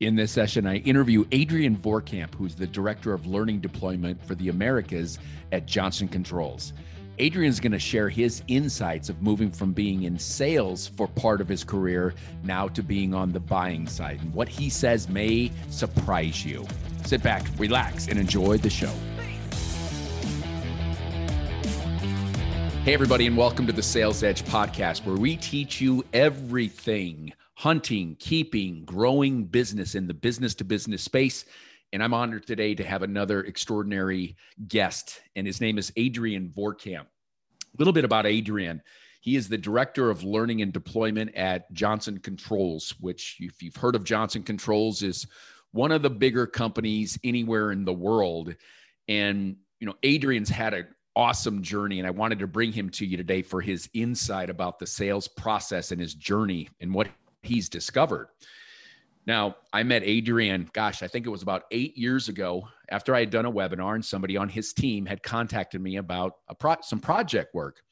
In this session, I interview Adrian Voorkamp, who's the Director of Learning Deployment for the Americas at Johnson Controls. Adrian's going to share his insights of moving from being in sales for part of his career now to being on the buying side. And what he says may surprise you. Sit back, relax, and enjoy the show. Hey, everybody, and welcome to the Sales Edge podcast, where we teach you everything hunting, keeping, growing business in the business to business space. And I'm honored today to have another extraordinary guest, and his name is Adrian Voorkamp. A little bit about Adrian. He is the director of learning and deployment at Johnson Controls, which, if you've heard of Johnson Controls, is one of the bigger companies anywhere in the world. And, you know, Adrian's had an awesome journey, and I wanted to bring him to you today for his insight about the sales process and his journey and what he's discovered. Now, I met Adrian, gosh, I think it was about eight years ago after I had done a webinar and somebody on his team had contacted me about a pro- some project work.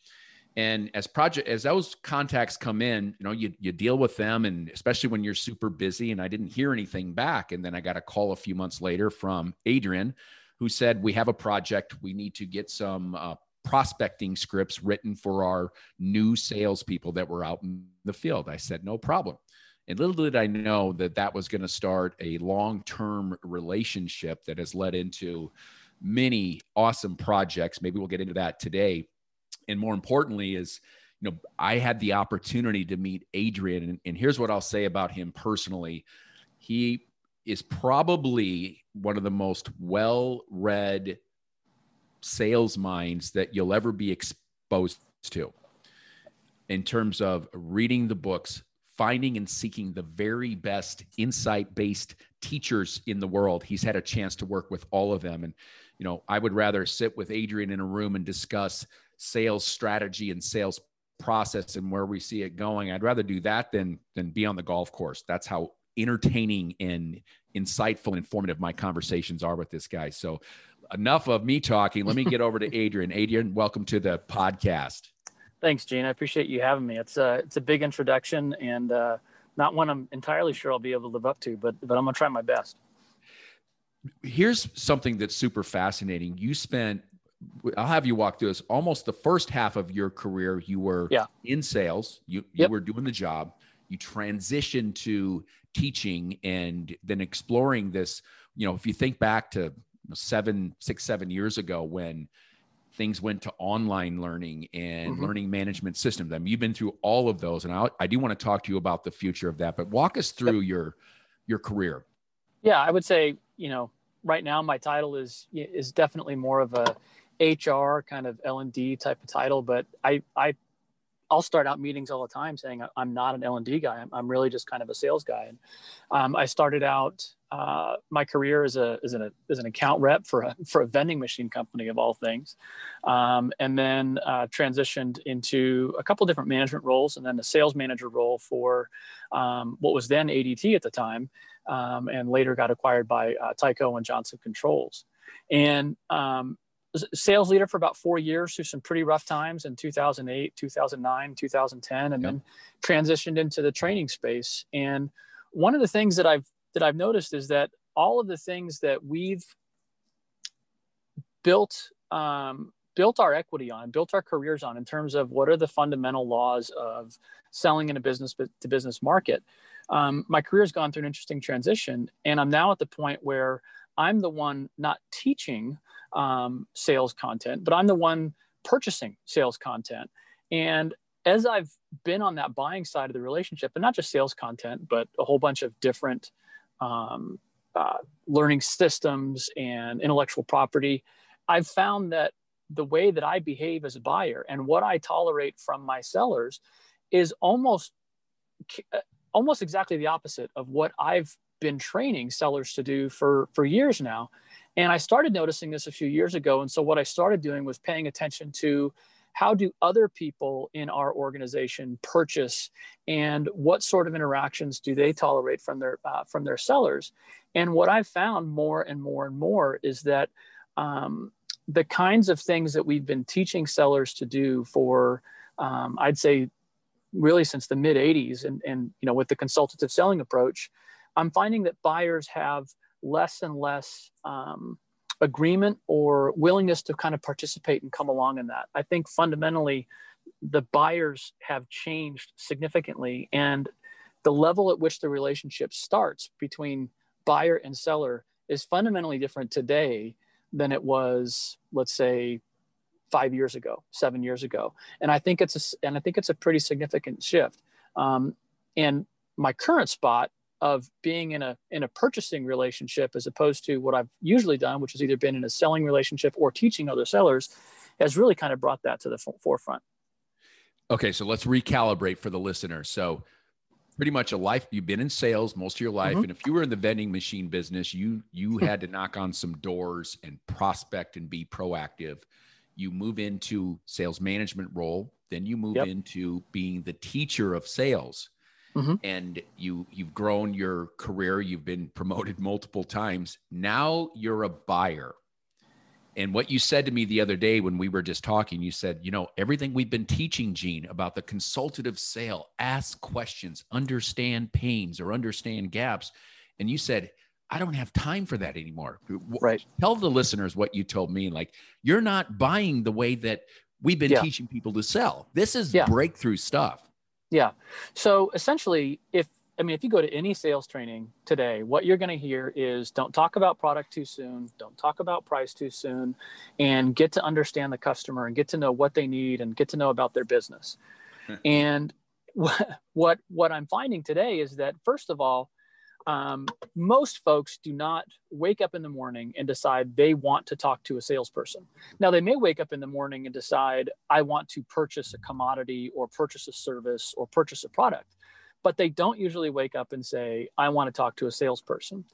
And as project as those contacts come in, you know, you you deal with them, and especially when you're super busy. And I didn't hear anything back, and then I got a call a few months later from Adrian, who said we have a project. We need to get some uh, prospecting scripts written for our new salespeople that were out in the field. I said, no problem. And little did I know that that was going to start a long term relationship that has led into many awesome projects. Maybe we'll get into that today. And more importantly, is you know, I had the opportunity to meet Adrian, and, and here's what I'll say about him personally. He is probably one of the most well read sales minds that you'll ever be exposed to in terms of reading the books, finding and seeking the very best insight based teachers in the world. He's had a chance to work with all of them. And, you know, I would rather sit with Adrian in a room and discuss sales strategy and sales process and where we see it going. I'd rather do that than than be on the golf course. That's how entertaining and insightful and informative my conversations are with this guy. So enough of me talking. Let me get over to Adrian. Adrian, welcome to the podcast. Thanks, Gene. I appreciate you having me. It's a it's a big introduction and uh, not one I'm entirely sure I'll be able to live up to, but but I'm gonna try my best. Here's something that's super fascinating. You spent I'll have you walk through this. Almost the first half of your career, you were yeah. in sales. You you yep. were doing the job. You transitioned to teaching and then exploring this. You know, if you think back to seven, six, seven years ago when things went to online learning and mm-hmm. learning management systems. I mean, you've been through all of those, and I, I do want to talk to you about the future of that. But walk us through your your career. Yeah, I would say you know right now my title is is definitely more of a HR kind of L and D type of title, but I I I'll start out meetings all the time saying I'm not an L and D guy. I'm, I'm really just kind of a sales guy. And um, I started out uh, my career as a as an as an account rep for a for a vending machine company of all things, um, and then uh, transitioned into a couple different management roles, and then a sales manager role for um, what was then ADT at the time, um, and later got acquired by uh, Tyco and Johnson Controls. And um, sales leader for about four years through some pretty rough times in 2008 2009 2010 and yep. then transitioned into the training space and one of the things that i've that i've noticed is that all of the things that we've built um, built our equity on built our careers on in terms of what are the fundamental laws of selling in a business to business market um, my career has gone through an interesting transition and i'm now at the point where i'm the one not teaching um, sales content, but I'm the one purchasing sales content. And as I've been on that buying side of the relationship, and not just sales content, but a whole bunch of different um, uh, learning systems and intellectual property, I've found that the way that I behave as a buyer and what I tolerate from my sellers is almost uh, almost exactly the opposite of what I've been training sellers to do for for years now and I started noticing this a few years ago. And so what I started doing was paying attention to how do other people in our organization purchase and what sort of interactions do they tolerate from their uh, from their sellers and what i've found more and more and more is that um, the kinds of things that we've been teaching sellers to do for um, i'd say really since the mid 80s and, and you know with the consultative selling approach I'm finding that buyers have less and less um, agreement or willingness to kind of participate and come along in that. I think fundamentally, the buyers have changed significantly, and the level at which the relationship starts between buyer and seller is fundamentally different today than it was, let's say, five years ago, seven years ago. And I think it's a, and I think it's a pretty significant shift. Um, and my current spot of being in a in a purchasing relationship as opposed to what I've usually done, which has either been in a selling relationship or teaching other sellers, has really kind of brought that to the forefront. Okay, so let's recalibrate for the listener. So pretty much a life you've been in sales most of your life mm-hmm. and if you were in the vending machine business you you hmm. had to knock on some doors and prospect and be proactive you move into sales management role then you move yep. into being the teacher of sales mm-hmm. and you you've grown your career you've been promoted multiple times now you're a buyer and what you said to me the other day when we were just talking, you said, you know, everything we've been teaching Gene about the consultative sale, ask questions, understand pains or understand gaps. And you said, I don't have time for that anymore. Right. Tell the listeners what you told me. Like, you're not buying the way that we've been yeah. teaching people to sell. This is yeah. breakthrough stuff. Yeah. So essentially, if I mean, if you go to any sales training today, what you're going to hear is don't talk about product too soon, don't talk about price too soon, and get to understand the customer and get to know what they need and get to know about their business. Hmm. and what what I'm finding today is that first of all, um, most folks do not wake up in the morning and decide they want to talk to a salesperson. Now, they may wake up in the morning and decide, I want to purchase a commodity or purchase a service or purchase a product but they don't usually wake up and say, I want to talk to a salesperson.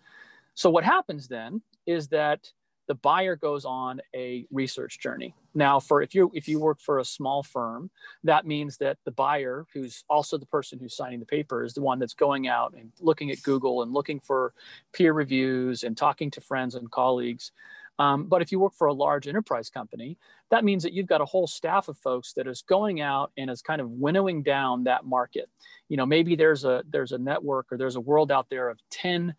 So what happens then is that the buyer goes on a research journey. Now, for if you if you work for a small firm, that means that the buyer, who's also the person who's signing the paper, is the one that's going out and looking at Google and looking for peer reviews and talking to friends and colleagues um, but if you work for a large enterprise company, that means that you've got a whole staff of folks that is going out and is kind of winnowing down that market. You know, maybe there's a there's a network or there's a world out there of 10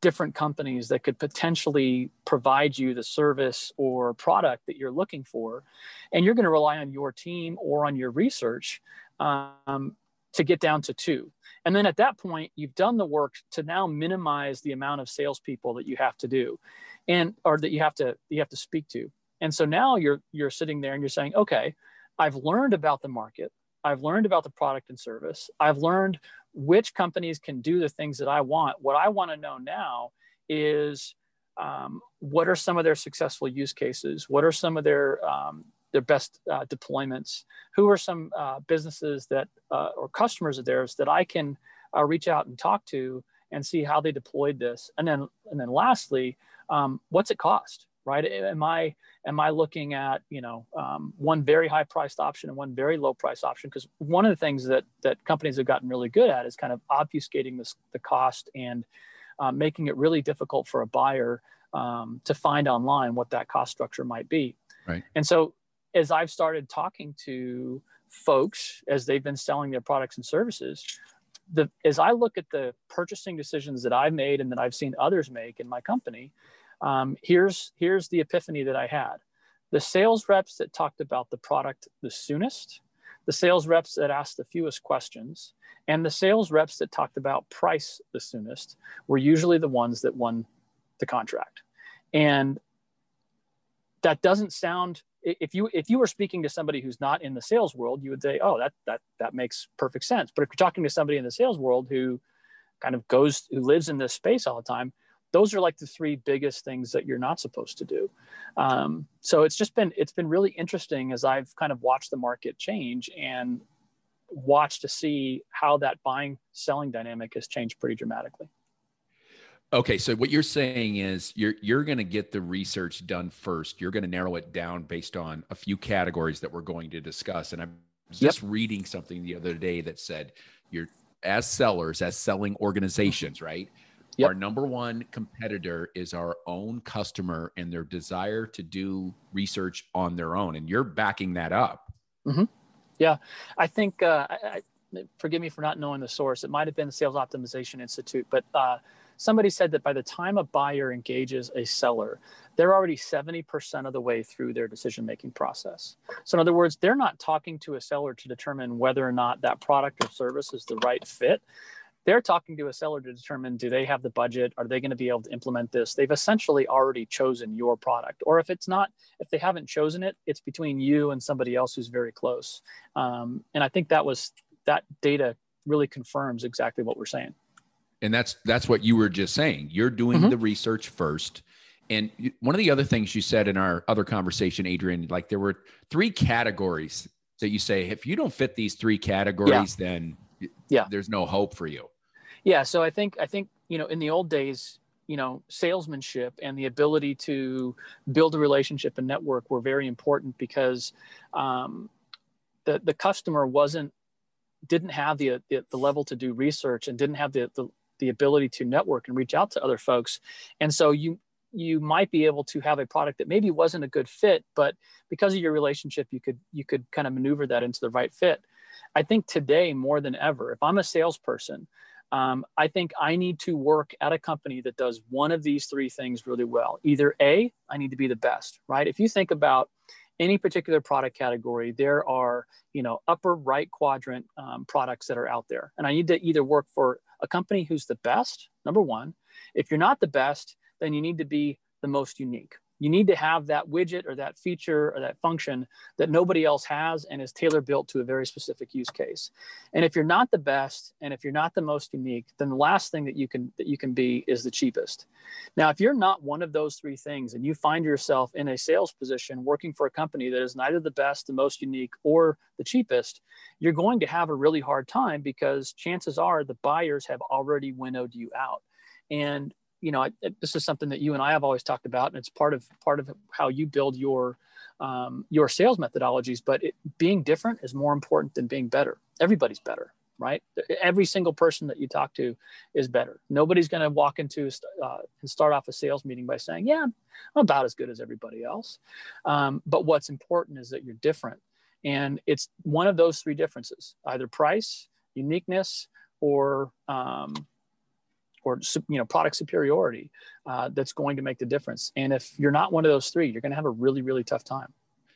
different companies that could potentially provide you the service or product that you're looking for. And you're going to rely on your team or on your research um, to get down to two. And then at that point, you've done the work to now minimize the amount of salespeople that you have to do and or that you have to you have to speak to and so now you're you're sitting there and you're saying okay i've learned about the market i've learned about the product and service. I've learned which companies can do the things that i want. What i want to know now is um, what are some of their successful use cases? What are some of their um, their best uh, deployments? Who are some uh, businesses that uh, or customers of theirs that i can uh, reach out and talk to and see how they deployed this? And then and then lastly um, what's it cost right? Am i am i looking at you know um, one very high priced option and one very low price option? Because one of the things that that companies have gotten really good at is kind of obfuscating this, the cost and uh, making it really difficult for a buyer um, to find online what that cost structure might be. Right. And so as i've started talking to folks as they've been selling their products and services the as I look at the purchasing decisions that I've made and that I've seen others make in my company, um, here's here's the epiphany that I had. The sales reps that talked about the product the soonest, the sales reps that asked the fewest questions, and the sales reps that talked about price the soonest were usually the ones that won the contract. And that doesn't sound if you if you were speaking to somebody who's not in the sales world, you would say, "Oh, that that that makes perfect sense." But if you're talking to somebody in the sales world who kind of goes who lives in this space all the time, those are like the three biggest things that you're not supposed to do. Um, so it's just been it's been really interesting as I've kind of watched the market change and watched to see how that buying selling dynamic has changed pretty dramatically. Okay, so what you're saying is you're you're going to get the research done first. You're going to narrow it down based on a few categories that we're going to discuss. And I'm just yep. reading something the other day that said you're as sellers, as selling organizations, right? Yep. Our number one competitor is our own customer and their desire to do research on their own, and you're backing that up. Mm-hmm. Yeah, I think. Uh, I, I, forgive me for not knowing the source. It might have been the Sales Optimization Institute, but uh, somebody said that by the time a buyer engages a seller, they're already 70% of the way through their decision making process. So, in other words, they're not talking to a seller to determine whether or not that product or service is the right fit. They're talking to a seller to determine do they have the budget? Are they going to be able to implement this? They've essentially already chosen your product. Or if it's not, if they haven't chosen it, it's between you and somebody else who's very close. Um, and I think that was that data really confirms exactly what we're saying. And that's that's what you were just saying. You're doing mm-hmm. the research first and one of the other things you said in our other conversation, Adrian, like there were three categories that you say, if you don't fit these three categories, yeah. then yeah, there's no hope for you. Yeah. So I think, I think, you know, in the old days, you know, salesmanship and the ability to build a relationship and network were very important because um, the, the customer wasn't, didn't have the, the, the level to do research and didn't have the, the the ability to network and reach out to other folks. And so you you might be able to have a product that maybe wasn't a good fit, but because of your relationship, you could you could kind of maneuver that into the right fit. I think today more than ever, if I'm a salesperson, um, I think I need to work at a company that does one of these three things really well. Either A, I need to be the best, right? If you think about any particular product category, there are you know upper right quadrant um, products that are out there, and I need to either work for a company who's the best, number one. If you're not the best, then you need to be the most unique. You need to have that widget or that feature or that function that nobody else has and is tailor built to a very specific use case. And if you're not the best and if you're not the most unique, then the last thing that you can that you can be is the cheapest. Now, if you're not one of those three things and you find yourself in a sales position working for a company that is neither the best, the most unique, or the cheapest, you're going to have a really hard time because chances are the buyers have already winnowed you out. And you know, I, this is something that you and I have always talked about, and it's part of part of how you build your um, your sales methodologies. But it, being different is more important than being better. Everybody's better, right? Every single person that you talk to is better. Nobody's going to walk into uh, and start off a sales meeting by saying, "Yeah, I'm about as good as everybody else." Um, but what's important is that you're different, and it's one of those three differences: either price, uniqueness, or um, or you know product superiority uh, that's going to make the difference. And if you're not one of those three you're going to have a really really tough time.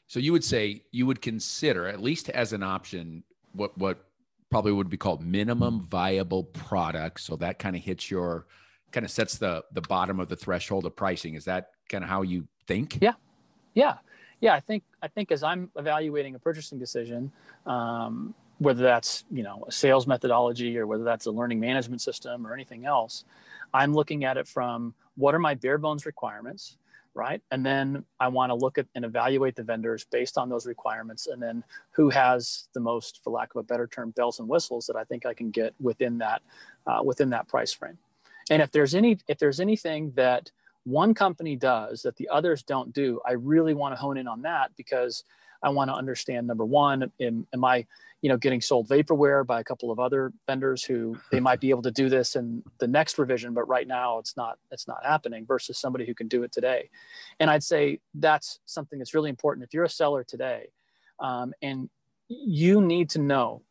So you would say you would consider at least as an option what what probably would be called minimum viable product so that kind of hits your kind of sets the the bottom of the threshold of pricing. Is that kind of how you think? Yeah. Yeah. Yeah i think i think as i'm evaluating a purchasing decision um, whether that's you know a sales methodology or whether that's a learning management system or anything else i'm looking at it from what are my bare bones requirements right? And then i want to look at and evaluate the vendors based on those requirements and then who has the most for lack of a better term bells and whistles that i think i can get within that uh, within that price frame. And if there's any if there's anything that one company does that the others don't do i really want to hone in on that because i want to understand number one am, am i you know getting sold vaporware by a couple of other vendors who they might be able to do this in the next revision but right now it's not it's not happening versus somebody who can do it today? And i'd say that's something that's really important. If you're a seller today um, and you need to know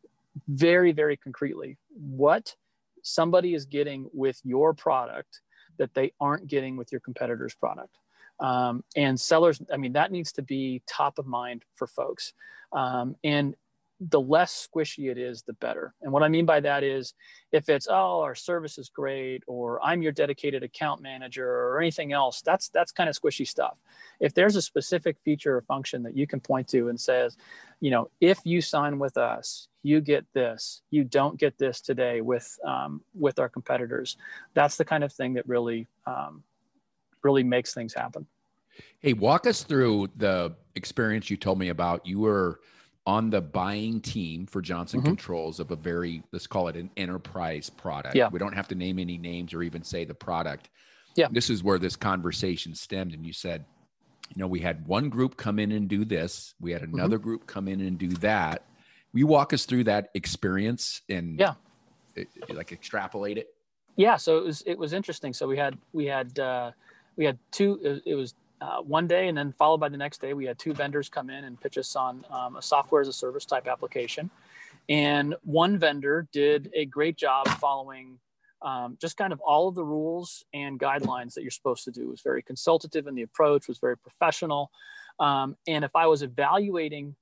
very very concretely what somebody is getting with your product that they aren't getting with your competitor's product um, and sellers i mean that needs to be top of mind for folks um, and the less squishy it is, the better. And what I mean by that is if it's, oh, our service is great, or I'm your dedicated account manager, or anything else, that's that's kind of squishy stuff. If there's a specific feature or function that you can point to and says, you know, if you sign with us, you get this. You don't get this today with um, with our competitors. That's the kind of thing that really um, really makes things happen. Hey, walk us through the experience you told me about. You were on the buying team for Johnson mm-hmm. Controls of a very let's call it an enterprise product. Yeah. We don't have to name any names or even say the product. Yeah. This is where this conversation stemmed and you said, you know, we had one group come in and do this, we had mm-hmm. another mm-hmm. group come in and do that. Will you walk us through that experience and yeah, it, like extrapolate it? Yeah, so it was it was interesting. So we had we had uh we had two it, was uh, one day, and then followed by the next day, we had two vendors come in and pitch us on um, a software as a service type application. And one vendor did a great job following um, just kind of all of the rules and guidelines that you're supposed to do. It was very consultative in the approach, was very professional. Um, and if I was evaluating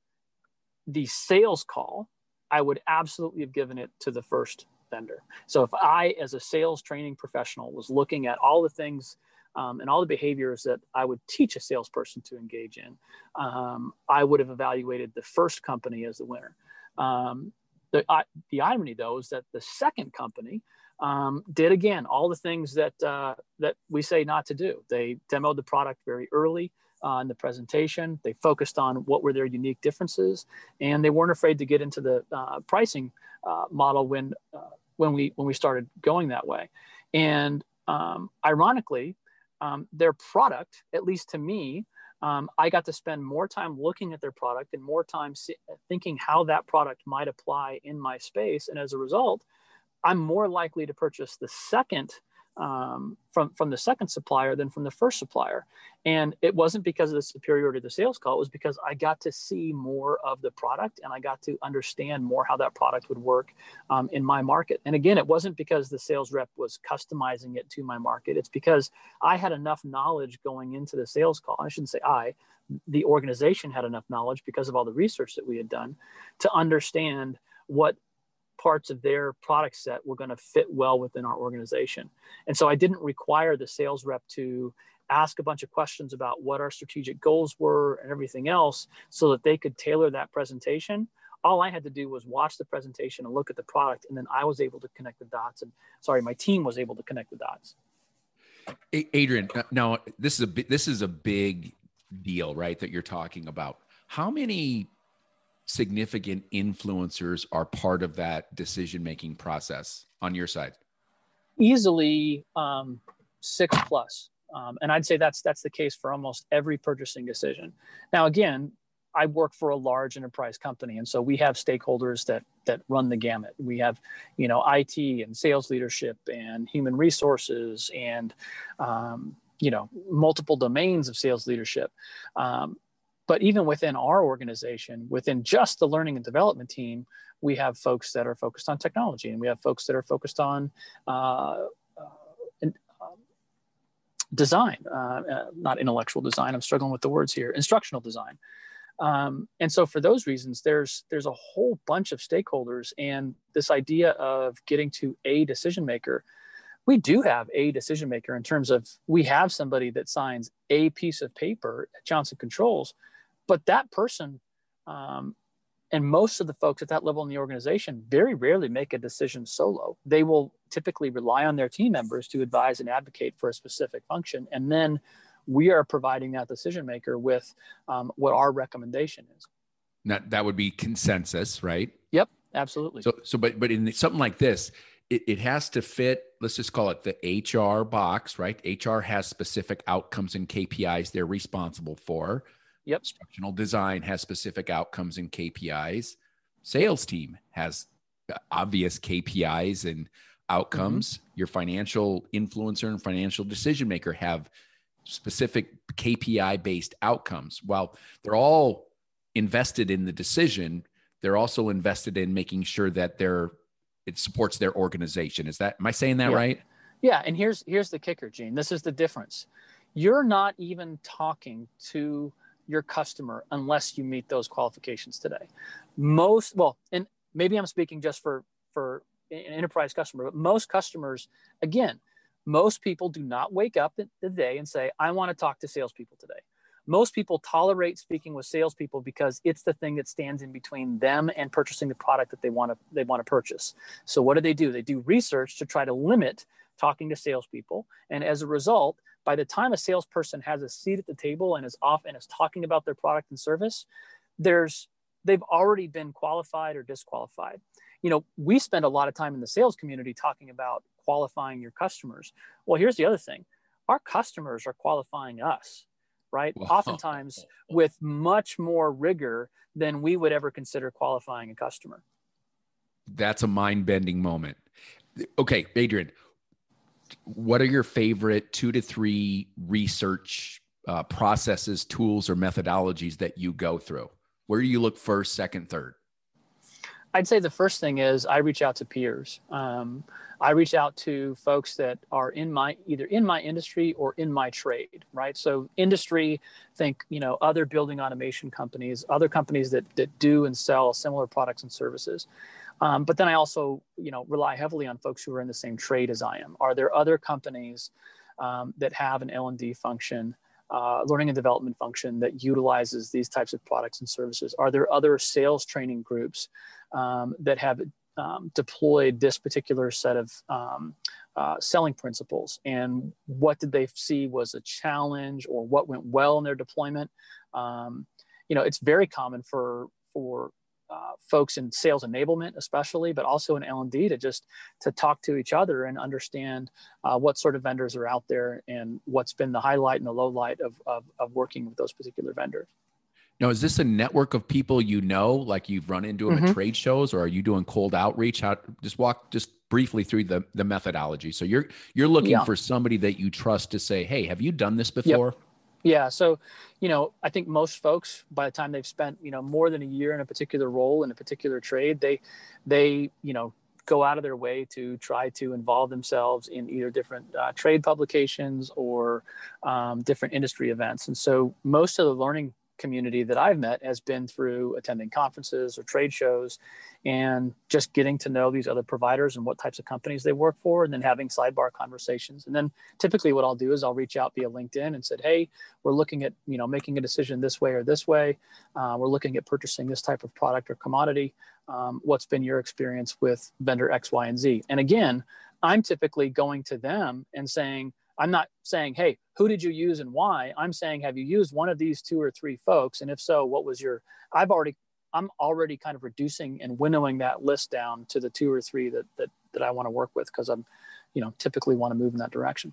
the sales call, I would absolutely have given it to the first vendor. So if I, as a sales training professional, was looking at all the things um, and all the behaviors that I would teach a salesperson to engage in, um, I would have evaluated the first company as the winner. Um, the, uh, the irony, though, is that the second company um, did again all the things that uh, that we say not to do. They demoed the product very early uh, in the presentation. They focused on what were their unique differences, and they weren't afraid to get into the uh, pricing uh, model when uh, when we when we started going that way. And um, ironically, um, their product, at least to me, um, I got to spend more time looking at their product and more time see, thinking how that product might apply in my space. And as a result, I'm more likely to purchase the second um, from from the second supplier than from the first supplier. And it wasn't because of the superiority of the sales call; it was because I got to see more of the product and I got to understand more how that product would work um, in my market. And again, it wasn't because the sales rep was customizing it to my market; it's because I had enough knowledge going into the sales call. I shouldn't say I. The organization had enough knowledge because of all the research that we had done to understand what parts of their product set were going to fit well within our organization. And so I didn't require the sales rep to ask a bunch of questions about what our strategic goals were and everything else so that they could tailor that presentation. All I had to do was watch the presentation and look at the product, and then I was able to connect the dots. And sorry, my team was able to connect the dots. Adrian, now this is a this is a big deal, right? That you're talking about. How many significant influencers are part of that decision making process on your side? Easily um, six plus. Um, and I'd say that's that's the case for almost every purchasing decision. Now, again, I work for a large enterprise company, and so we have stakeholders that that run the gamut. We have, you know, IT and sales leadership and human resources and um, you know multiple domains of sales leadership. Um, but even within our organization, within just the learning and development team, we have folks that are focused on technology and we have folks that are focused on uh, uh, um, design, uh, uh, not intellectual design. I'm struggling with the words here, instructional design. Um, and so for those reasons, there's there's a whole bunch of stakeholders, and this idea of getting to a decision maker, we do have a decision maker in terms of we have somebody that signs a piece of paper at Johnson Controls, but that person um, and most of the folks at that level in the organization very rarely make a decision solo. They will typically rely on their team members to advise and advocate for a specific function. And then we are providing that decision maker with um, what our recommendation is. Now, that would be consensus, right? Yep, absolutely. So, so but, but in something like this, it, it has to fit, let's just call it the HR box, right? HR has specific outcomes and KPIs they're responsible for Yep. Instructional design has specific outcomes and KPIs. Sales team has obvious KPIs and outcomes. Mm-hmm. Your financial influencer and financial decision maker have specific KPI based outcomes. While they're all invested in the decision, they're also invested in making sure that they're it supports their organization. Is that am I saying that yeah. right? Yeah, and here's here's the kicker, Gene. This is the difference. You're not even talking to your customer unless you meet those qualifications today. Most, well, and maybe I'm speaking just for for an enterprise customer, but most customers, again, most people do not wake up the day and say, I want to talk to salespeople today. Most people tolerate speaking with salespeople because it's the thing that stands in between them and purchasing the product that they want to they want to purchase. So what do they do? They do research to try to limit talking to salespeople, and as a result, by the time a salesperson has a seat at the table and is off and is talking about their product and service, there's they've already been qualified or disqualified. You know, we spend a lot of time in the sales community talking about qualifying your customers. Well, here's the other thing. Our customers are qualifying us, right? Wow. Oftentimes with much more rigor than we would ever consider qualifying a customer. That's a mind-bending moment. Okay, Adrian, what are your favorite two to three research uh, processes, tools, or methodologies that you go through? Where do you look first, second, third? I'd say the first thing is I reach out to peers. Um, I reach out to folks that are in my either in my industry or in my trade, right? So industry, think you know other building automation companies, other companies that that do and sell similar products and services. Um, but then I also you know rely heavily on folks who are in the same trade as I am. Are there other companies um, that have an L and D function? Uh, learning and development function that utilizes these types of products and services? Are there other sales training groups um, that have um, deployed this particular set of um, uh, selling principles and what did they see was a challenge or what went well in their deployment um, you know it's very common for for uh, folks in sales enablement especially but also in l&d to just to talk to each other and understand uh, what sort of vendors are out there and what's been the highlight and the low light of, of, of working with those particular vendors now, is this a network of people you know, like you've run into them mm-hmm. at trade shows, or are you doing cold outreach? How just walk just briefly through the the methodology. So you're you're looking yeah. for somebody that you trust to say, "Hey, have you done this before?" Yep. Yeah. So, you know, I think most folks, by the time they've spent, you know, more than a year in a particular role in a particular trade, they, they, you know, go out of their way to try to involve themselves in either different uh, trade publications or um, different industry events. And so, most of the learning community that I've met has been through attending conferences or trade shows and just getting to know these other providers and what types of companies they work for and then having sidebar conversations. And then typically what I'll do is I'll reach out via LinkedIn and said hey we're looking at you know making a decision this way or this way. Uh, we're looking at purchasing this type of product or commodity. Um, what's been your experience with vendor X Y and Z? And again I'm typically going to them and saying I'm not saying, hey, who did you use and why? I'm saying, have you used one of these two or three folks? And if so, what was your, I've already, I'm already kind of reducing and winnowing that list down to the two or three that, that, that I want to work with because I'm, you know, typically want to move in that direction.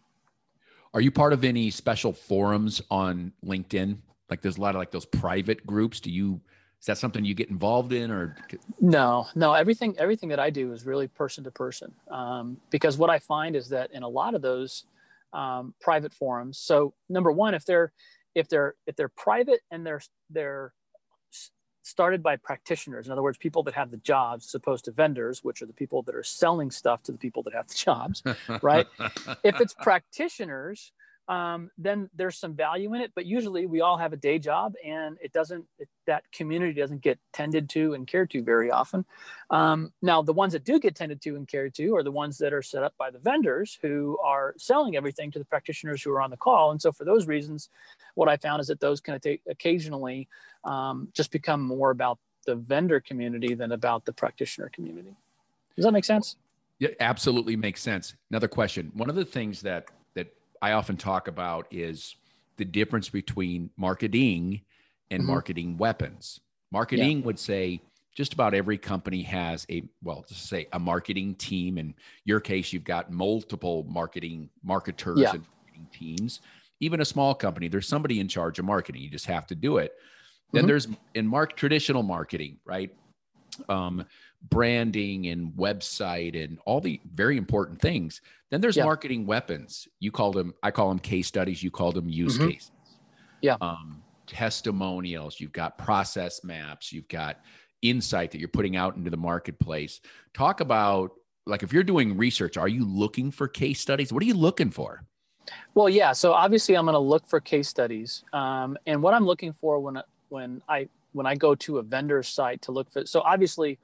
Are you part of any special forums on LinkedIn? Like there's a lot of like those private groups. Do you, is that something you get involved in or no no everything everything that i do is really person to person um, because what i find is that in a lot of those um, private forums. So number one, if they're if they're if they're private and they're they're started by practitioners, in other words, people that have the jobs, as opposed to vendors, which are the people that are selling stuff to the people that have the jobs, right? if it's practitioners, um, then there's some value in it. But usually we all have a day job and it doesn't, it, that community doesn't get tended to and cared to very often. Um, now, the ones that do get tended to and cared to are the ones that are set up by the vendors who are selling everything to the practitioners who are on the call. And so for those reasons, what I found is that those can occasionally um, just become more about the vendor community than about the practitioner community. Does that make sense? Yeah, absolutely makes sense. Another question. One of the things that I often talk about is the difference between marketing and mm-hmm. marketing weapons. Marketing yeah. would say just about every company has a well, just say a marketing team. In your case, you've got multiple marketing marketers yeah. and marketing teams. Even a small company, there's somebody in charge of marketing. You just have to do it. Then mm-hmm. there's in mark traditional marketing, right? Um, branding and website and all the very important things. Then there's yeah. marketing weapons. You called them, I call them case studies. You called them use mm-hmm. cases. Yeah. Um, testimonials. You've got process maps. You've got insight that you're putting out into the marketplace. Talk about like if you're doing research, are you looking for case studies? What are you looking for? Well, yeah. So obviously, I'm going to look for case studies, um, and what I'm looking for when when I when I go to a vendor site to look for. So obviously,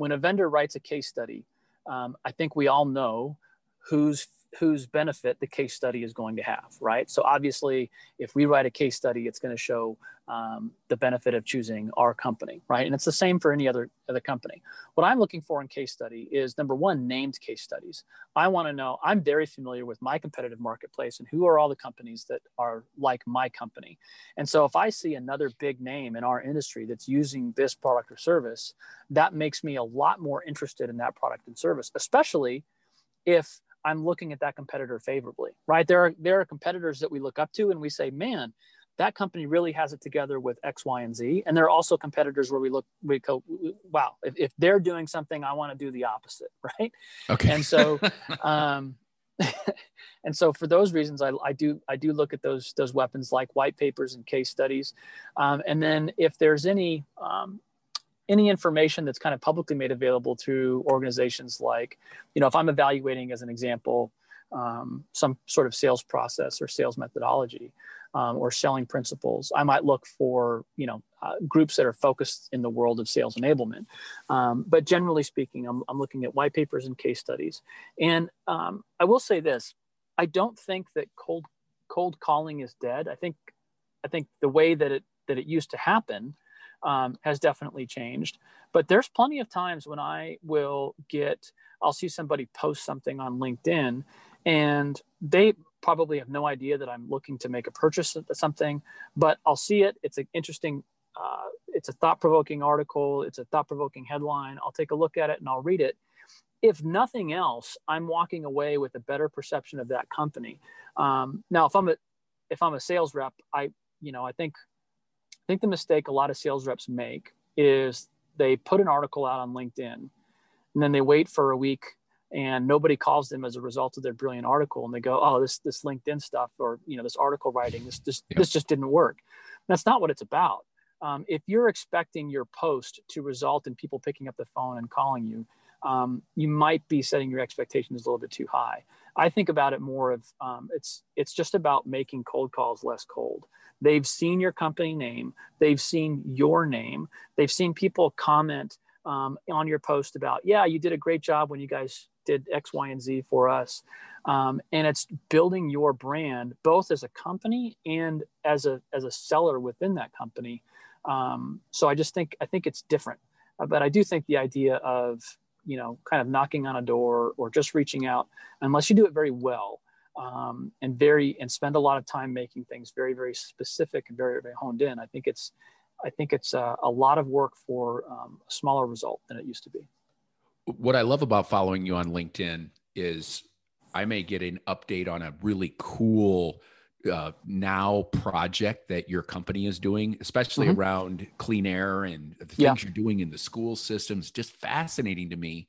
when a vendor writes a case study, um, I think we all know whose whose benefit the case study is going to have, right? So obviously, if we write a case study, it's going to show um, the benefit of choosing our company, right? And it's the same for any other other company. What I'm looking for in case study is number one, named case studies. I want to know. I'm very familiar with my competitive marketplace and who are all the companies that are like my company. And so if I see another big name in our industry that's using this product or service, that makes me a lot more interested in that product and service, especially if I'm looking at that competitor favorably, right? There are there are competitors that we look up to and we say, man, that company really has it together with X, Y, and Z. And there are also competitors where we look, we go, wow, if, if they're doing something, I want to do the opposite, right? Okay. And so, um, and so for those reasons, I, I, do I do look at those those weapons like white papers and case studies, um, and then if there's any um, any information that's kind of publicly made available to organizations like, you know, if I'm evaluating as an example, um, some sort of sales process or sales methodology um, or selling principles, I might look for, you know, uh, groups that are focused in the world of sales enablement. Um, but generally speaking, I'm, I'm, looking at white papers and case studies. And um, I will say this, I don't think that cold cold calling is dead. I think I think the way that it that it used to happen um, has definitely changed. But there's plenty of times when I will get, I'll see somebody post something on LinkedIn and they probably have no idea that I'm looking to make a purchase of something, but I'll see it. It's an interesting, uh, it's a thought provoking article, it's a thought provoking headline. I'll take a look at it and I'll read it. If nothing else, I'm walking away with a better perception of that company. Um, now, if I'm a if I'm a sales rep, I you know I think think the mistake a lot of sales reps make is they put an article out on LinkedIn and then they wait for a week and nobody calls them as a result of their brilliant article and they go oh this this linkedin stuff or you know this article writing this this, yeah. this just didn't work that's not what it's about um, if you're expecting your post to result in people picking up the phone and calling you um, you might be setting your expectations a little bit too high. I think about it more of um, it's it's just about making cold calls less cold. They've seen your company name, they've seen your name, they've seen people comment um, on your post about, yeah, you did a great job when you guys did X, Y, and Z for us. Um, and it's building your brand both as a company and as a as a seller within that company. Um, so I just think I think it's different, uh, but I do think the idea of you know kind of knocking on a door or just reaching out, unless you do it very well, um, and very and spend a lot of time making things very very specific and very very honed in i think it's i think it's a, a lot of work for um, a smaller result than it used to be. What i love about following you on linkedin is i may get an update on a really cool uh, now project that your company is doing, especially mm-hmm. around clean air and the things yeah. you're doing in the school systems, just fascinating to me.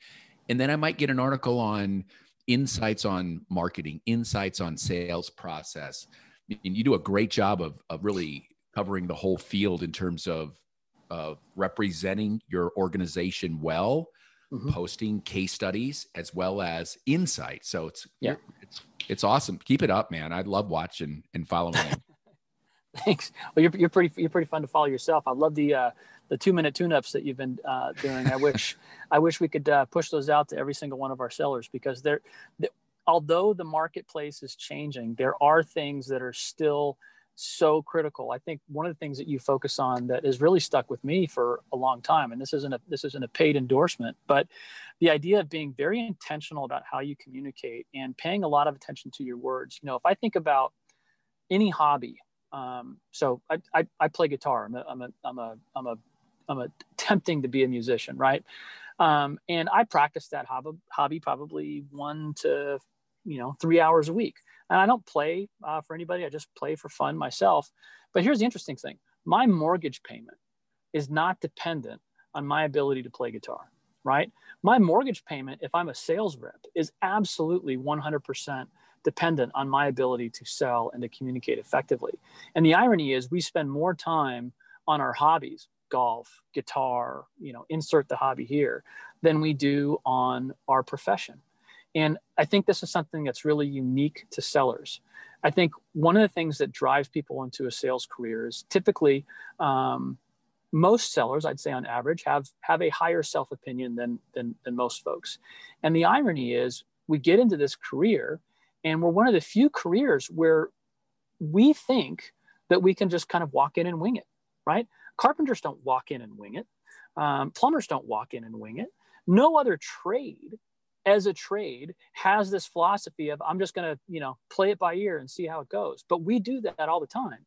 And then I might get an article on insights on marketing, insights on sales process. And you do a great job of, of really covering the whole field in terms of, of representing your organization well, mm-hmm. posting case studies as well as insight. So it's yeah, it's it's awesome. Keep it up, man. I love watching and following. Thanks. Well, you're, you're pretty you're pretty fun to follow yourself. I love the uh, the two minute tune ups that you've been uh, doing. I wish I wish we could uh, push those out to every single one of our sellers because they're, they, although the marketplace is changing, there are things that are still so critical. I think one of the things that you focus on that has really stuck with me for a long time, and this isn't a this isn't a paid endorsement, but the idea of being very intentional about how you communicate and paying a lot of attention to your words. You know, if I think about any hobby, um, so I, I, I, play guitar. I'm a, I'm a, I'm a, I'm a I'm attempting to be a musician, right? Um, and I practice that hobby, hobby probably one to you know three hours a week. And I don't play uh, for anybody. I just play for fun myself. But here's the interesting thing: my mortgage payment is not dependent on my ability to play guitar. Right? My mortgage payment, if I'm a sales rep, is absolutely 100% dependent on my ability to sell and to communicate effectively. And the irony is, we spend more time on our hobbies golf, guitar, you know, insert the hobby here, than we do on our profession. And I think this is something that's really unique to sellers. I think one of the things that drives people into a sales career is typically um, most sellers, I'd say on average, have have a higher self opinion than, than than most folks. And the irony is, we get into this career, and we're one of the few careers where we think that we can just kind of walk in and wing it, right? Carpenters don't walk in and wing it. Um, plumbers don't walk in and wing it. No other trade as a trade has this philosophy of I'm just going to, you know, play it by ear and see how it goes. But we do that all the time.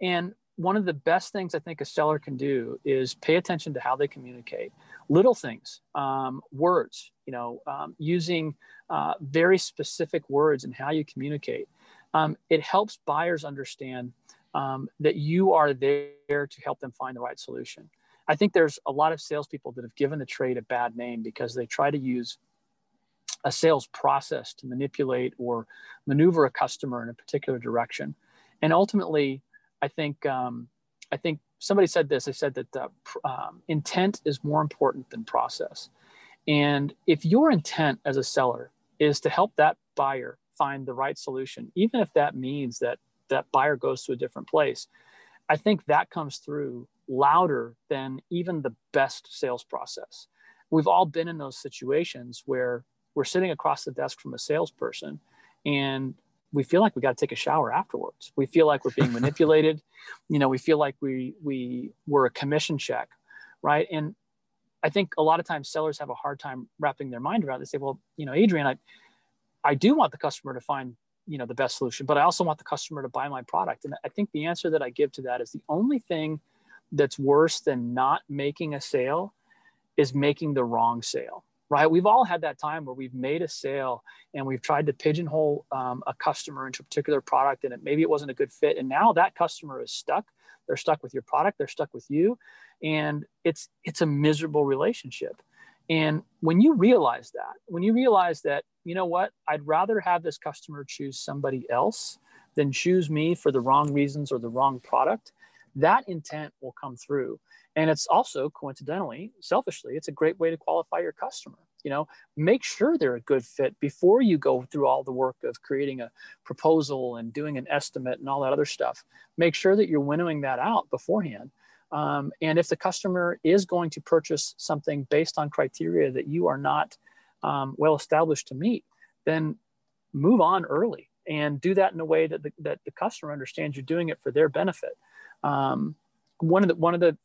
And one of the best things I think a seller can do is pay attention to how they communicate. Little things, um, words, you know, um, using uh, very specific words and how you communicate. Um, it helps buyers understand um, that you are there to help them find the right solution. I think there's a lot of salespeople that have given the trade a bad name because they try to use a sales process to manipulate or maneuver a customer in a particular direction. And ultimately, I think um, I think somebody said this. They said that uh, um, intent is more important than process. And if your intent as a seller is to help that buyer find the right solution, even if that means that that buyer goes to a different place, I think that comes through louder than even the best sales process. We've all been in those situations where we're sitting across the desk from a salesperson and we feel like we got to take a shower afterwards. We feel like we're being manipulated. You know, we feel like we we were a commission check, right? And I think a lot of times sellers have a hard time wrapping their mind around. It. They say, "Well, you know, Adrian, I I do want the customer to find you know the best solution, but I also want the customer to buy my product." And I think the answer that I give to that is the only thing that's worse than not making a sale is making the wrong sale right? We've all had that time where we've made a sale and we've tried to pigeonhole um, a customer into a particular product and it, maybe it wasn't a good fit. And now that customer is stuck. They're stuck with your product. They're stuck with you. And it's, it's a miserable relationship. And when you realize that, when you realize that, you know what, I'd rather have this customer choose somebody else than choose me for the wrong reasons or the wrong product, that intent will come through and it's also coincidentally selfishly it's a great way to qualify your customer. You know make sure they're a good fit before you go through all the work of creating a proposal and doing an estimate and all that other stuff. Make sure that you're winnowing that out beforehand. Um, and if the customer is going to purchase something based on criteria that you are not um, well established to meet then move on early and do that in a way that the, that the customer understands you're doing it for their benefit. Um, one of the one of the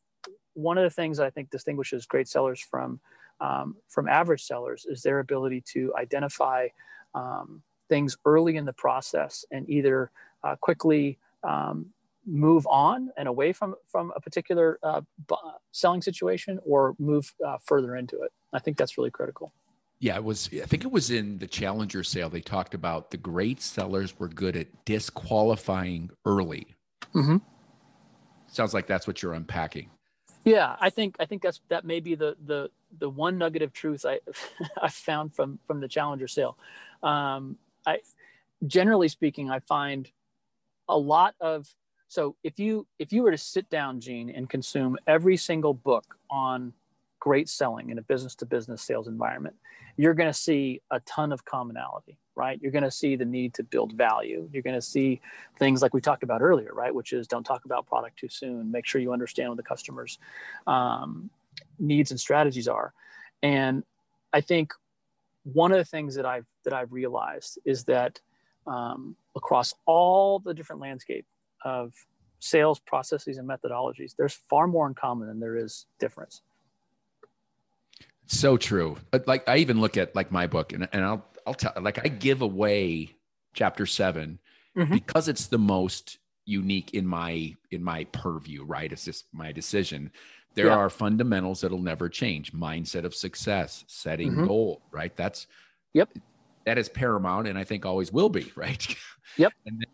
one of the things I think distinguishes great sellers from um, from average sellers is their ability to identify um, things early in the process and either uh, quickly um, move on and away from from a particular uh, selling situation or move uh, further into it. I think that's really critical. Yeah, it was. I think it was in the Challenger sale. They talked about the great sellers were good at disqualifying early. Mm-hmm. Sounds like that's what you're unpacking. Yeah, I think I think that's that may be the the the one nugget of truth I I found from from the Challenger sale. Um, I generally speaking, I find a lot of so if you if you were to sit down, Gene, and consume every single book on great selling in a business to business sales environment, you're going to see a ton of commonality right? You're going to see the need to build value. You're going to see things like we talked about earlier, right? Which is don't talk about product too soon. Make sure you understand what the customer's um, needs and strategies are. And I think one of the things that I've that I've realized is that um, across all the different landscape of sales processes and methodologies, there's far more in common than there is difference. So true. Like I even look at like my book, and, and I'll I'll tell like I give away chapter 7 mm-hmm. because it's the most unique in my in my purview, right? It's just my decision. There yeah. are fundamentals that'll never change. Mindset of success, setting mm-hmm. goal, right? That's yep. That is paramount and I think always will be, right? Yep. and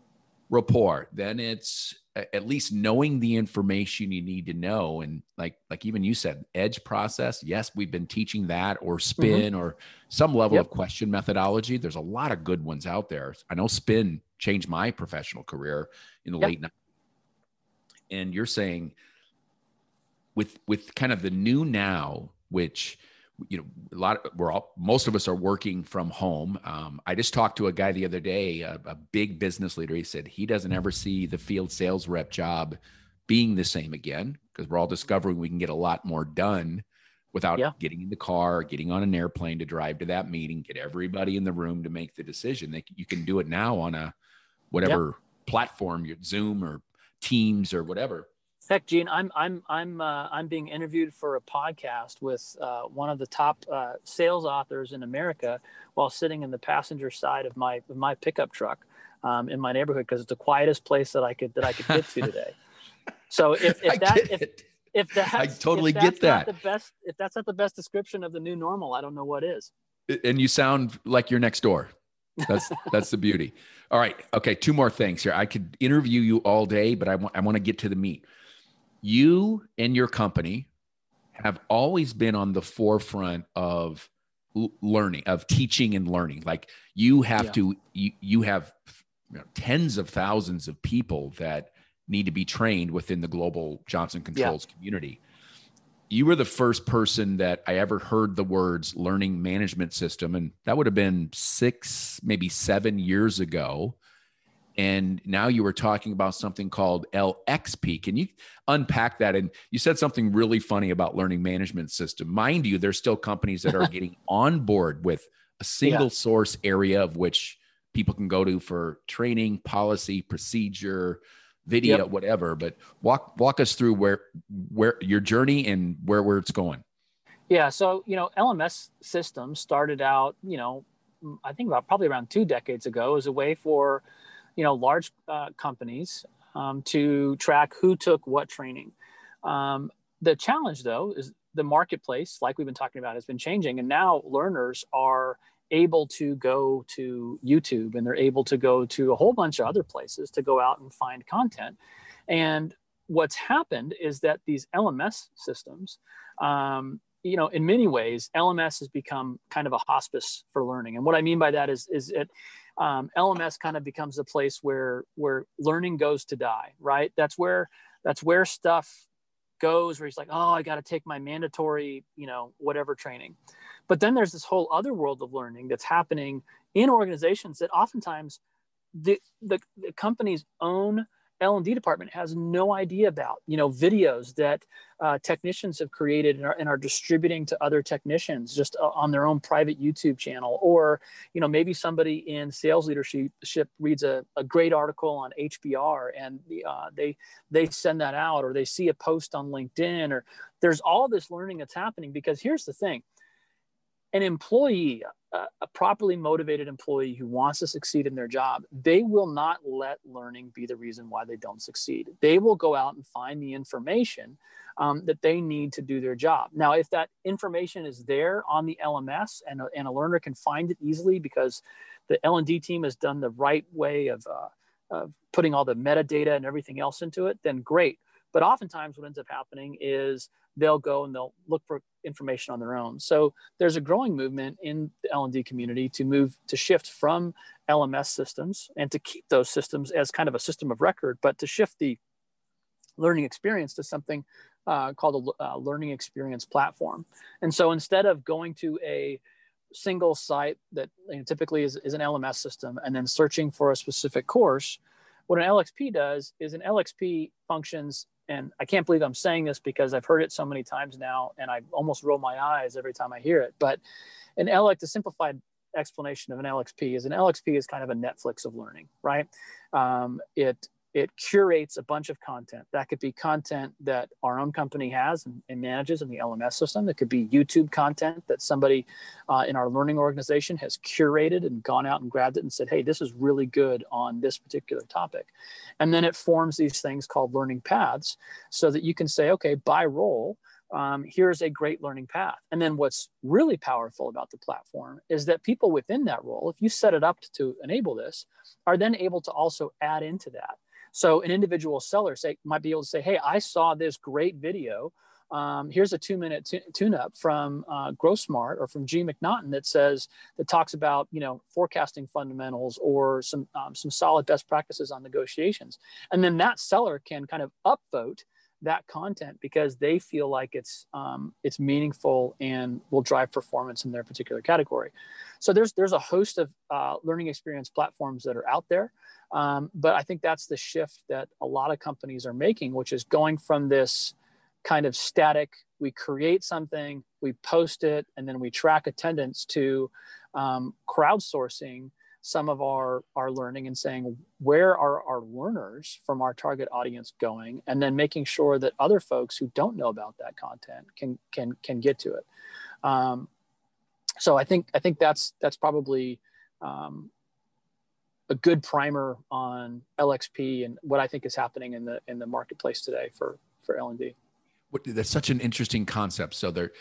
rapport. Then it's at least knowing the information you need to know and like like even you said edge process yes we've been teaching that or mm-hmm. spin mm-hmm. or some level yep. of question methodology there's a lot of good ones out there i know spin changed my professional career in the yep. late 90s and you're saying with with kind of the new now which you know a lot of, we're all most of us are working from home um, i just talked to a guy the other day a, a, big business leader he said he doesn't ever see the field sales rep job being the same again because we're all discovering we can get a lot more done without yeah. getting in the car getting on an airplane to drive to that meeting get everybody in the room to make the decision they, you can do it now on a whatever yeah. platform your zoom or teams or whatever Heck, Gene, I'm I'm I'm uh, I'm being interviewed for a podcast with uh, one of the top uh, sales authors in America while sitting in the passenger side of my of my pickup truck um, in my neighborhood because it's the quietest place that I could that I could get to today. So if, if that if, if that I totally get that the best if that's not the best description of the new normal, I don't know what is. And you sound like you're next door. That's that's the beauty. All right, okay, two more things here. I could interview you all day, but I want I want to get to the meat you and your company have always been on the forefront of learning of teaching and learning like you have yeah. to you, you have you know, tens of thousands of people that need to be trained within the global Johnson Controls yeah. community. You were the first person that I ever heard the words learning management system. And that would have been six, maybe seven years ago. And now you were talking about something called LXP. Can you unpack that? And you said something really funny about learning management system. Mind you, there's still companies that are getting on board with a single yeah. source area of which people can go to for training, policy, procedure, video, yep. whatever. But walk walk us through where where your journey and where where it's going. Yeah, so you know, LMS systems started out, you know, I think about probably around two decades ago as a way for, you know, large uh, companies um, to track who took what training. Um, the challenge, though, is the marketplace, like we've been talking about, has been changing, and now learners are able to go to YouTube and they're able to go to a whole bunch of other places to go out and find content. And what's happened is that these LMS systems, um, you know, in many ways, LMS has become kind of a hospice for learning. And what I mean by that is, is it um, LMS kind of becomes a place where where learning goes to die, right? That's where that's where stuff goes where he's like, oh, I got to take my mandatory, you know, whatever training. But then there's this whole other world of learning that's happening in organizations that oftentimes the, the, the company's own L&D department has no idea about, you know, videos that uh, technicians have created and are, and are, distributing to other technicians just uh, on their own private YouTube channel. Or, you know, maybe somebody in sales leadership reads a, a great article on HBR and uh, they, they send that out or they see a post on LinkedIn or there's all this learning that's happening because here's the thing, an employee, a, properly motivated employee who wants to succeed in their job, they will not let learning be the reason why they don't succeed. They will go out and find the information um, that they need to do their job. Now, if that information is there on the LMS and a, and a learner can find it easily because the L&D team has done the right way of, uh, of putting all the metadata and everything else into it, then great. But oftentimes, what ends up happening is they'll go and they'll look for information on their own. So there's a growing movement in the L&D community to move to shift from LMS systems and to keep those systems as kind of a system of record, but to shift the learning experience to something uh, called a uh, learning experience platform. And so instead of going to a single site that you know, typically is, is an LMS system and then searching for a specific course, what an LXP does is an LXP functions and I can't believe I'm saying this because I've heard it so many times now, and I almost roll my eyes every time I hear it. But an LX, the simplified explanation of an LXP is an LXP is kind of a Netflix of learning, right? Um, it it curates a bunch of content. That could be content that our own company has and, and manages in the LMS system. It could be YouTube content that somebody uh, in our learning organization has curated and gone out and grabbed it and said, hey, this is really good on this particular topic. And then it forms these things called learning paths so that you can say, okay, by role, um, here's a great learning path. And then what's really powerful about the platform is that people within that role, if you set it up to enable this, are then able to also add into that. So an individual seller say might be able to say, "Hey, I saw this great video. Um, here's a two-minute t- tune-up from uh, GrowSmart or from G McNaughton that says that talks about you know forecasting fundamentals or some um, some solid best practices on negotiations." And then that seller can kind of upvote that content because they feel like it's um, it's meaningful and will drive performance in their particular category. So there's there's a host of uh, learning experience platforms that are out there. Um, but I think that's the shift that a lot of companies are making, which is going from this kind of static, we create something, we post it, and then we track attendance to um, crowdsourcing some of our, our learning and saying, where are our learners from our target audience going? And then making sure that other folks who don't know about that content can, can, can get to it. Um, so I think, I think that's, that's probably um, a good primer on LXP and what I think is happening in the in the marketplace today for for L&D. That's such an interesting concept. So they're,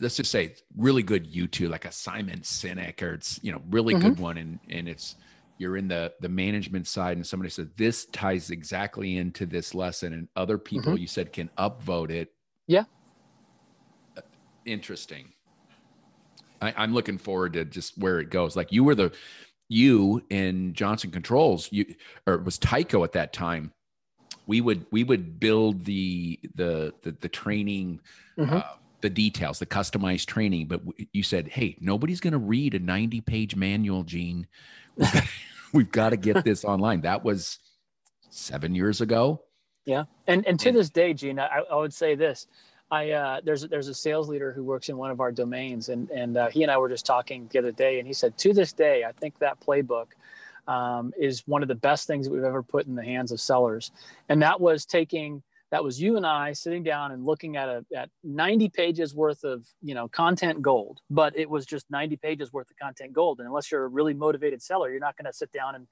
let's just say really good YouTube, like a Simon Sinek, or it's you know really mm-hmm. good one, and and it's you're in the the management side, and somebody said this ties exactly into this lesson, and other people mm-hmm. you said can upvote it. Yeah. Uh, interesting. I, I'm looking forward to just where it goes. Like you were the you in Johnson Controls, you or it was Tyco at that time. We would we would build the the the, the training mm-hmm. uh, the details the customized training but you said hey nobody's going to read a 90 page manual gene. We've got, we've got to get this online. That was seven years ago. Yeah and and to and, this day gene I, I would say this. I uh, there's there's a sales leader who works in one of our domains, and and uh, he and I were just talking the other day, and he said to this day, I think that playbook um, is one of the best things that we've ever put in the hands of sellers. And that was taking that was you and I sitting down and looking at a at 90 pages worth of you know content gold, but it was just 90 pages worth of content gold. And unless you're a really motivated seller, you're not going to sit down and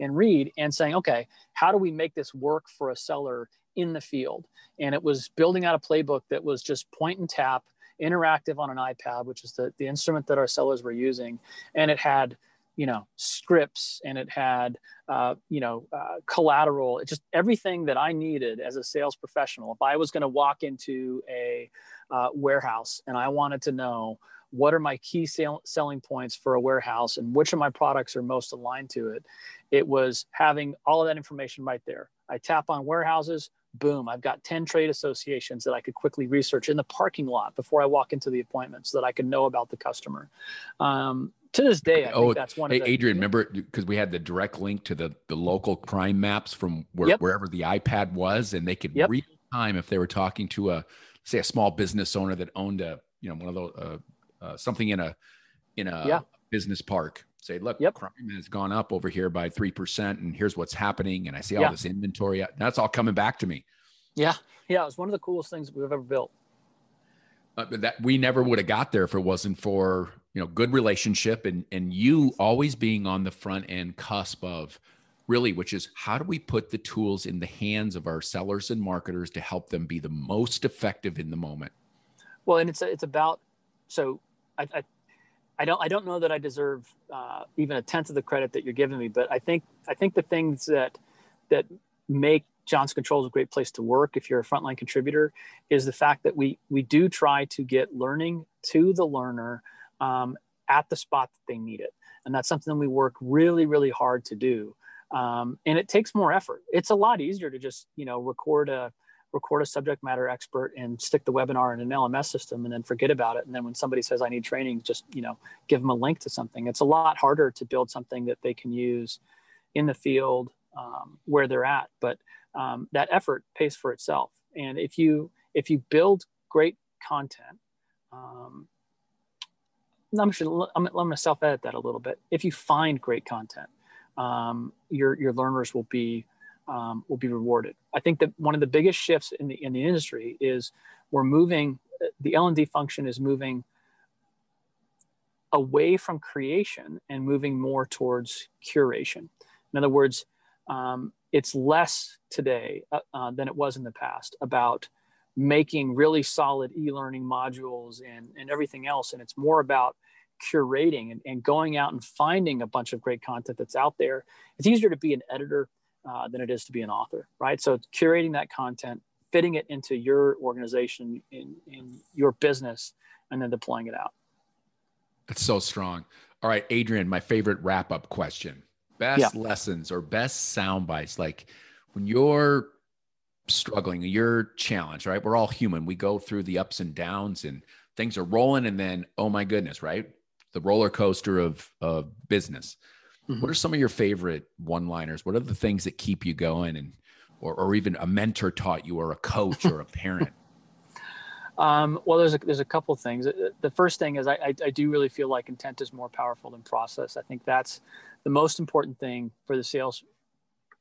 and read and saying, okay, how do we make this work for a seller in the field? And it was building out a playbook that was just point and tap, interactive on an iPad, which is the, the instrument that our sellers were using. And it had you know scripts and it had uh, you know uh, collateral. It just everything that i needed as a sales professional if i was going to walk into a uh, warehouse and i wanted to know what are my key sale- selling points for a warehouse and which of my products are most aligned to it it was having all of that information right there. I tap on warehouses boom i've got 10 trade associations that i could quickly research in the parking lot before i walk into the appointment so that i could know about the customer. Um, to this day, I oh, that's one. Hey, the, Adrian, remember because we had the direct link to the the local crime maps from where, yep. wherever the iPad was, and they could yep. real time if they were talking to a say a small business owner that owned a you know one of those uh, uh, something in a in a yeah. business park. Say, look, yep. crime has gone up over here by three percent, and here's what's happening, and I see all yeah. this inventory. That's all coming back to me. Yeah, yeah, it was one of the coolest things we've ever built. Uh, that we never would have got there if it wasn't for you know good relationship and and you always being on the front end cusp of really which is how do we put the tools in the hands of our sellers and marketers to help them be the most effective in the moment? Well and it's it's about so i i, I don't i don't know that i deserve uh, even a tenth of the credit that you're giving me but i think i think the things that that make Johnson Controls a great place to work if you're a frontline contributor is the fact that we we do try to get learning to the learner um, at the spot that they need it. And that's something we work really, really hard to do. Um, and it takes more effort. It's a lot easier to just, you know, record a record a subject matter expert and stick the webinar in an LMS system and then forget about it. And then when somebody says I need training, just you know, give them a link to something. It's a lot harder to build something that they can use in the field um, where they're at. But um, that effort pays for itself. And if you if you build great content, um, I'm, going to self edit that a little bit. If you find great content, um, your your learners will be um, will be rewarded. I think that one of the biggest shifts in the in the industry is we're moving. The L and D function is moving away from creation and moving more towards curation. In other words, um, it's less today uh, uh, than it was in the past about making really solid e-learning modules and, and everything else. And it's more about curating and, and going out and finding a bunch of great content that's out there. It's easier to be an editor uh, than it is to be an author right? So curating that content fitting it into your organization in, in your business and then deploying it out. That's so strong. All right adrian my favorite wrap-up question. Best yeah. lessons or best sound bites like when you're struggling, you're challenged, right? We're all human. We go through the ups and downs and things are rolling and then, oh my goodness, right? The roller coaster of, of business. Mm-hmm. What are some of your favorite one-liners? What are the things that keep you going and or, or even a mentor taught you or a coach or a parent? Um, well, there's a, there's a couple things. The first thing is I, I, I, do really feel like intent is more powerful than process. I think that's the most important thing for the sales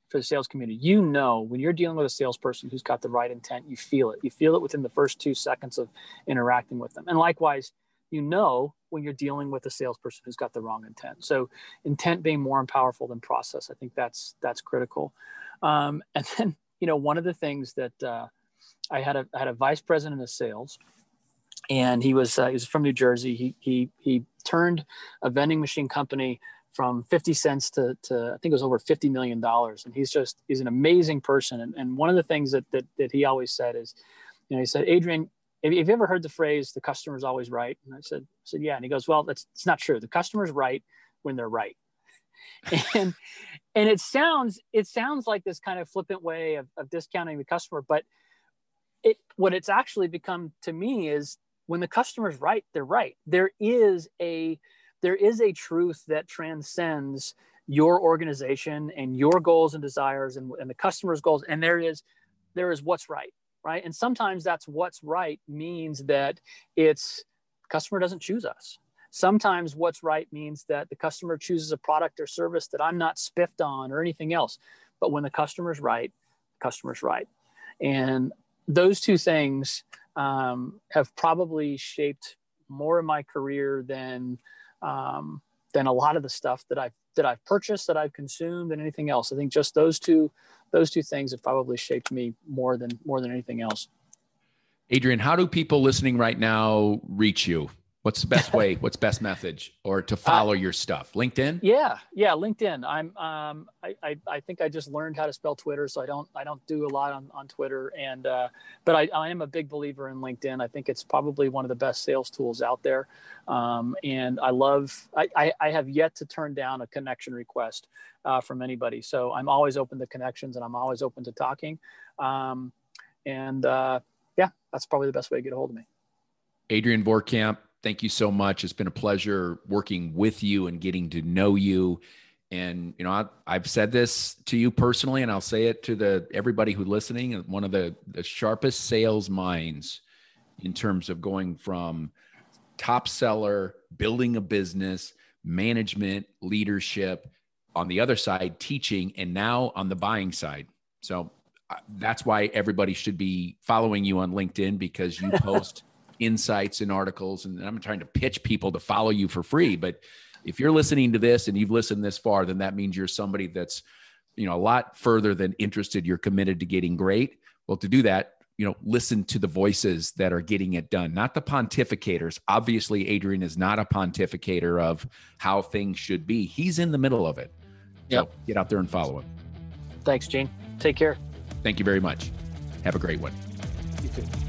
for the sales community. You know, when you're dealing with a salesperson who's got the right intent, you feel it. You feel it within the first two seconds of interacting with them. And likewise, you know when you're dealing with a salesperson who's got the wrong intent. So intent being more powerful than process, I think that's that's critical. Um, and then, you know, one of the things that uh, I had a I had a vice president of sales, and he was uh, he was from New Jersey. He he he turned a vending machine company from 50 cents to, to I think it was over 50 million dollars. And he's just he's an amazing person. And, and one of the things that, that that he always said is, you know, he said, Adrian, have you ever heard the phrase "the customer's always right"? And I said, I said, yeah. And he goes, well, that's it's not true. The customer's right when they're right. and and it sounds it sounds like this kind of flippant way of, of discounting the customer but it what it's actually become to me is when the customer's right they're right there is a there is a truth that transcends your organization and your goals and desires and, and the customer's goals. And there is there is what's right right? And sometimes that's what's right means that it's customer doesn't choose us. Sometimes what's right means that the customer chooses a product or service that i'm not spiffed on or anything else. But when the customer's right the customer's right. And those two things um, have probably shaped more of my career than um, than a lot of the stuff that I've that I've purchased, that I've consumed, and anything else. I think just those two those two things have probably shaped me more than more than anything else. Adrian, how do people listening right now reach you? What's the best way? What's best message or to follow uh, your stuff? LinkedIn? Yeah, yeah, LinkedIn. I'm um I, I, I think I just learned how to spell Twitter, so I don't I don't do a lot on, on Twitter and uh, but I, I am a big believer in LinkedIn. I think it's probably one of the best sales tools out there. Um, and I love I, I, I have yet to turn down a connection request uh, from anybody. So I'm always open to connections and I'm always open to talking. Um, and uh, yeah, that's probably the best way to get a hold of me. Adrian Voorkamp, thank you so much. It's been a pleasure working with you and getting to know you. And you know, I, have said this to you personally, and I'll say it to the everybody who's listening. One of the the sharpest sales minds in terms of going from top seller, building a business, management, leadership. On the other side, teaching, and now on the buying side. So uh, that's why everybody should be following you on LinkedIn because you post insights and articles. And I'm trying to pitch people to follow you for free. But if you're listening to this and you've listened this far, then that means you're somebody that's, you know, a lot further than interested. You're committed to getting great. Well, to do that, you know, listen to the voices that are getting it done, not the pontificators. Obviously, Adrian is not a pontificator of how things should be. He's in the middle of it. Yep. So get out there and follow him. Thanks, Gene. Take care. Thank you very much. Have a great one. You too.